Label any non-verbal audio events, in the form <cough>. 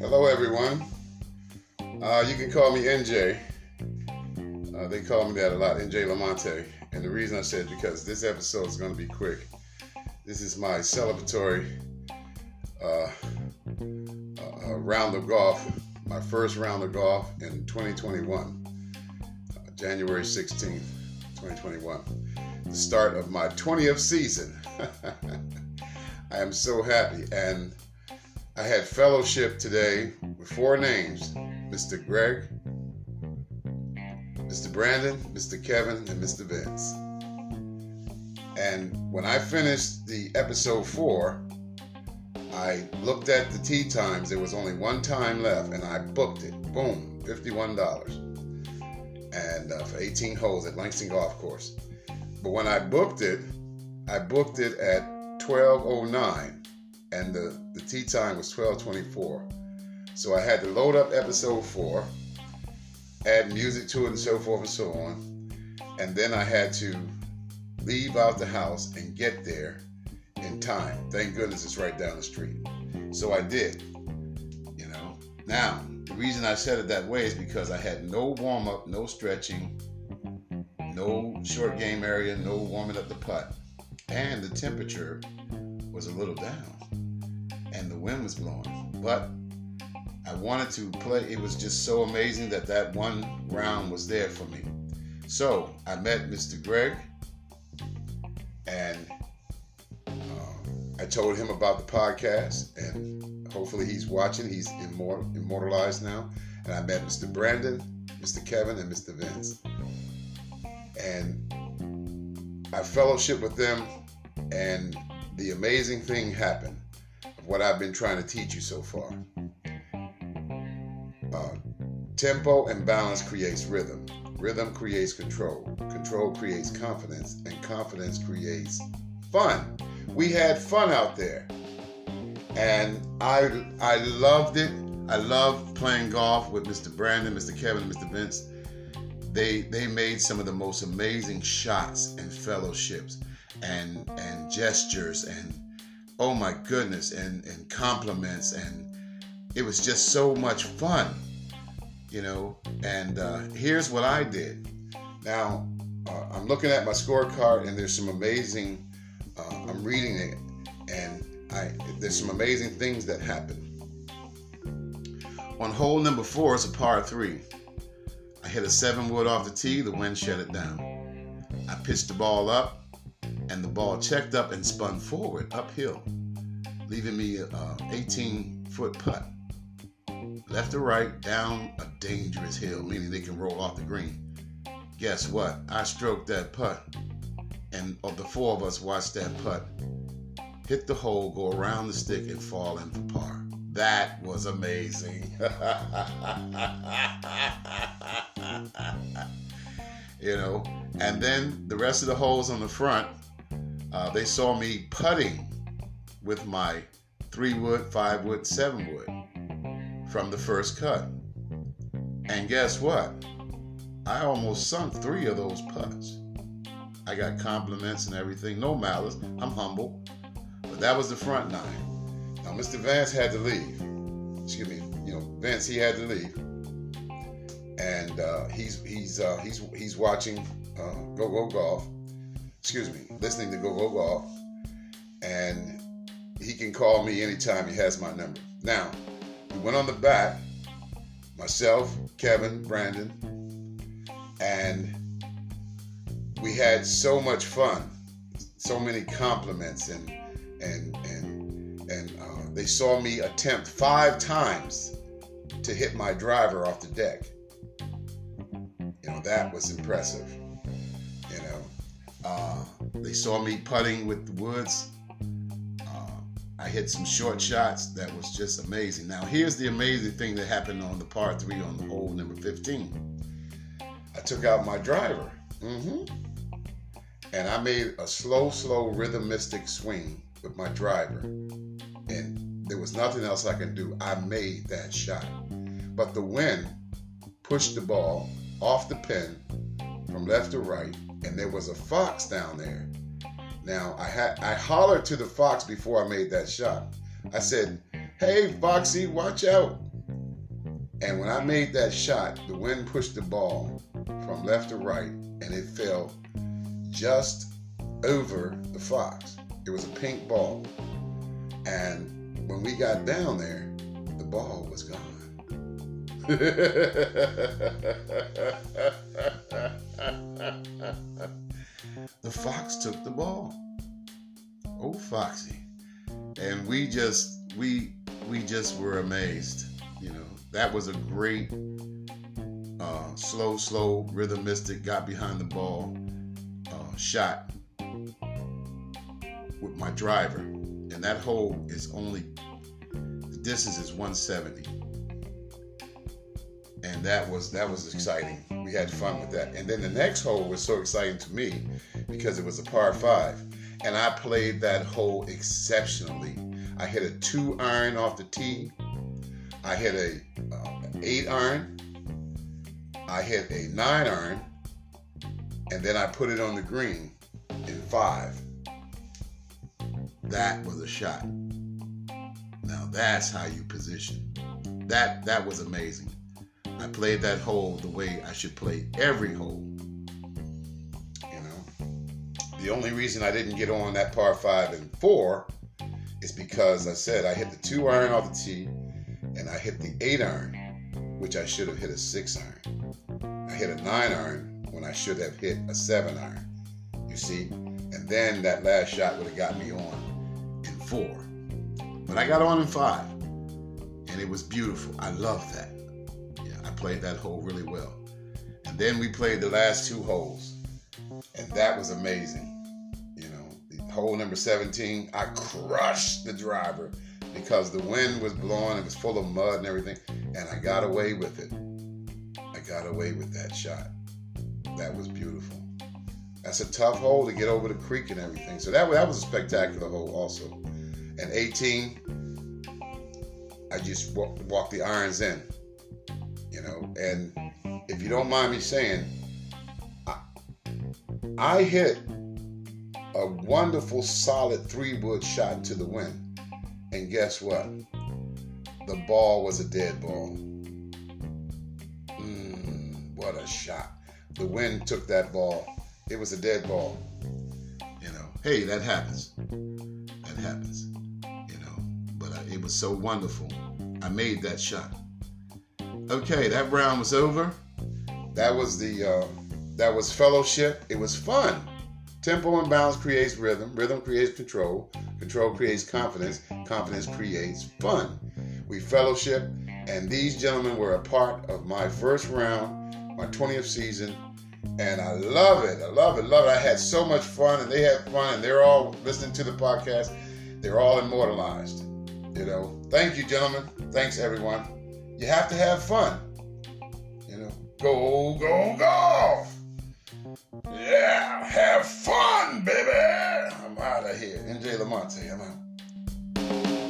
Hello, everyone. Uh, you can call me NJ. Uh, they call me that a lot, NJ Lamonte. And the reason I said because this episode is going to be quick. This is my celebratory uh, uh, round of golf, my first round of golf in 2021, uh, January 16th, 2021. The start of my 20th season. <laughs> I am so happy. And I had fellowship today with four names Mr. Greg, Mr. Brandon, Mr. Kevin, and Mr. Vince. And when I finished the episode four, I looked at the tee times. There was only one time left, and I booked it. Boom, $51. And uh, for 18 holes at Langston Golf Course. But when I booked it, I booked it at 1209 and the, the tee time was 1224. So I had to load up episode four, add music to it and so forth and so on. And then I had to leave out the house and get there in time. Thank goodness it's right down the street. So I did. You know. Now, the reason I said it that way is because I had no warm up, no stretching, no short game area, no warming up the putt. And the temperature was a little down. And the wind was blowing. But I wanted to play. It was just so amazing that that one round was there for me. So I met Mr. Greg, and uh, I told him about the podcast, and hopefully he's watching. He's immort- immortalized now. And I met Mr. Brandon, Mr. Kevin, and Mr. Vince, and I fellowship with them, and the amazing thing happened of what I've been trying to teach you so far. Uh, tempo and balance creates rhythm. Rhythm creates control. Control creates confidence, and confidence creates fun. We had fun out there, and I I loved it. I loved playing golf with Mr. Brandon, Mr. Kevin, Mr. Vince. They they made some of the most amazing shots and fellowships and and gestures and oh my goodness and and compliments. And it was just so much fun you know? And uh, here's what i did. Now uh, i'm looking at my scorecard and there's some amazing uh, i'm reading it. And i there's some amazing things that happen on hole number four is a par three i hit a seven wood off the tee the wind shut it down i pitched the ball up and the ball checked up and spun forward uphill, leaving me a 18 foot putt. Left or right, down a dangerous hill, meaning they can roll off the green. Guess what? I stroked that putt, and of the four of us watched that putt hit the hole, go around the stick, and fall in for par. That was amazing. <laughs> you know, and then the rest of the holes on the front, uh, they saw me putting with my three wood, five wood, seven wood from the first cut. And guess what? I almost sunk three of those putts. I got compliments and everything, no malice. I'm humble. But that was the front nine. Now, Mr. Vance had to leave. Excuse me, you know, Vince, he had to leave. And uh, he's he's uh, he's he's watching uh, Go Go Golf. Excuse me, listening to Go Go Golf, and he can call me anytime he has my number. Now, we went on the back, myself, Kevin, Brandon, and we had so much fun, so many compliments, and and and they saw me attempt five times to hit my driver off the deck. You know that was impressive. You know, uh, they saw me putting with the woods. Uh, I hit some short shots that was just amazing. Now here's the amazing thing that happened on the par three on the hole number 15. I took out my driver. Mm-hmm. And I made a slow, slow, rhythmistic swing with my driver. There was nothing else I could do. I made that shot. But the wind pushed the ball off the pin from left to right, and there was a fox down there. Now I had I hollered to the fox before I made that shot. I said, "Hey, Foxy, watch out!" And when I made that shot, the wind pushed the ball from left to right, and it fell just over the fox. It was a pink ball, and when we got down there, the ball was gone. <laughs> the fox took the ball. Oh, Foxy. And we just we we just were amazed. You know, that was a great uh, slow, slow rhythmistic got behind the ball uh, shot with my driver, and that hole is only the distance is 170 and that was that was exciting. We had fun with that. And then the next hole was so exciting to me because it was a par five, and I played that hole exceptionally. I hit a two iron off the tee. I hit a uh, eight iron. I hit a nine iron, and then I put it on the green in five. That was a shot. Now that's how you position. That that was amazing. I played that hole the way I should play every hole. You know, the only reason I didn't get on that par five and four is because I said I hit the two iron off the tee and I hit the eight iron, which I should have hit a six iron. I hit a nine iron when I should have hit a seven iron. You see, and then that last shot would have got me on four, but I got on in five, and it was beautiful. I love that Yeah, I played that hole really well. And then we played the last two holes, and that was amazing. You know, hole number 17, I crushed the driver because the wind was blowing, it was full of mud and everything, and I got away with it. I got away with that shot. That was beautiful. That's a tough hole to get over the creek and everything. So that, that was a spectacular hole also. And 18, I just walk, walked the irons in you know. And if you don't mind me saying, I, I hit a wonderful, solid three wood shot into the wind. And guess what? The ball was a dead ball. Mm, what a shot. The wind took that ball. It was a dead ball. You know, hey, that happens. That happens. Was so wonderful. I made that shot. Okay, that round was over. That was the uh, that was fellowship. It was fun. Tempo and balance creates rhythm. Rhythm creates control. Control creates confidence. Confidence creates fun. We fellowship, and these gentlemen were a part of my first round, my 20th season, and I love it. I love it. Love it. I had so much fun, and they had fun, and they're all listening to the podcast. They're all immortalized. You know. Thank you, gentlemen. Thanks, everyone. You have to have fun. You know, go, go, golf. Yeah, have fun, baby. I'm out of here. NJ Lamonte, I'm out.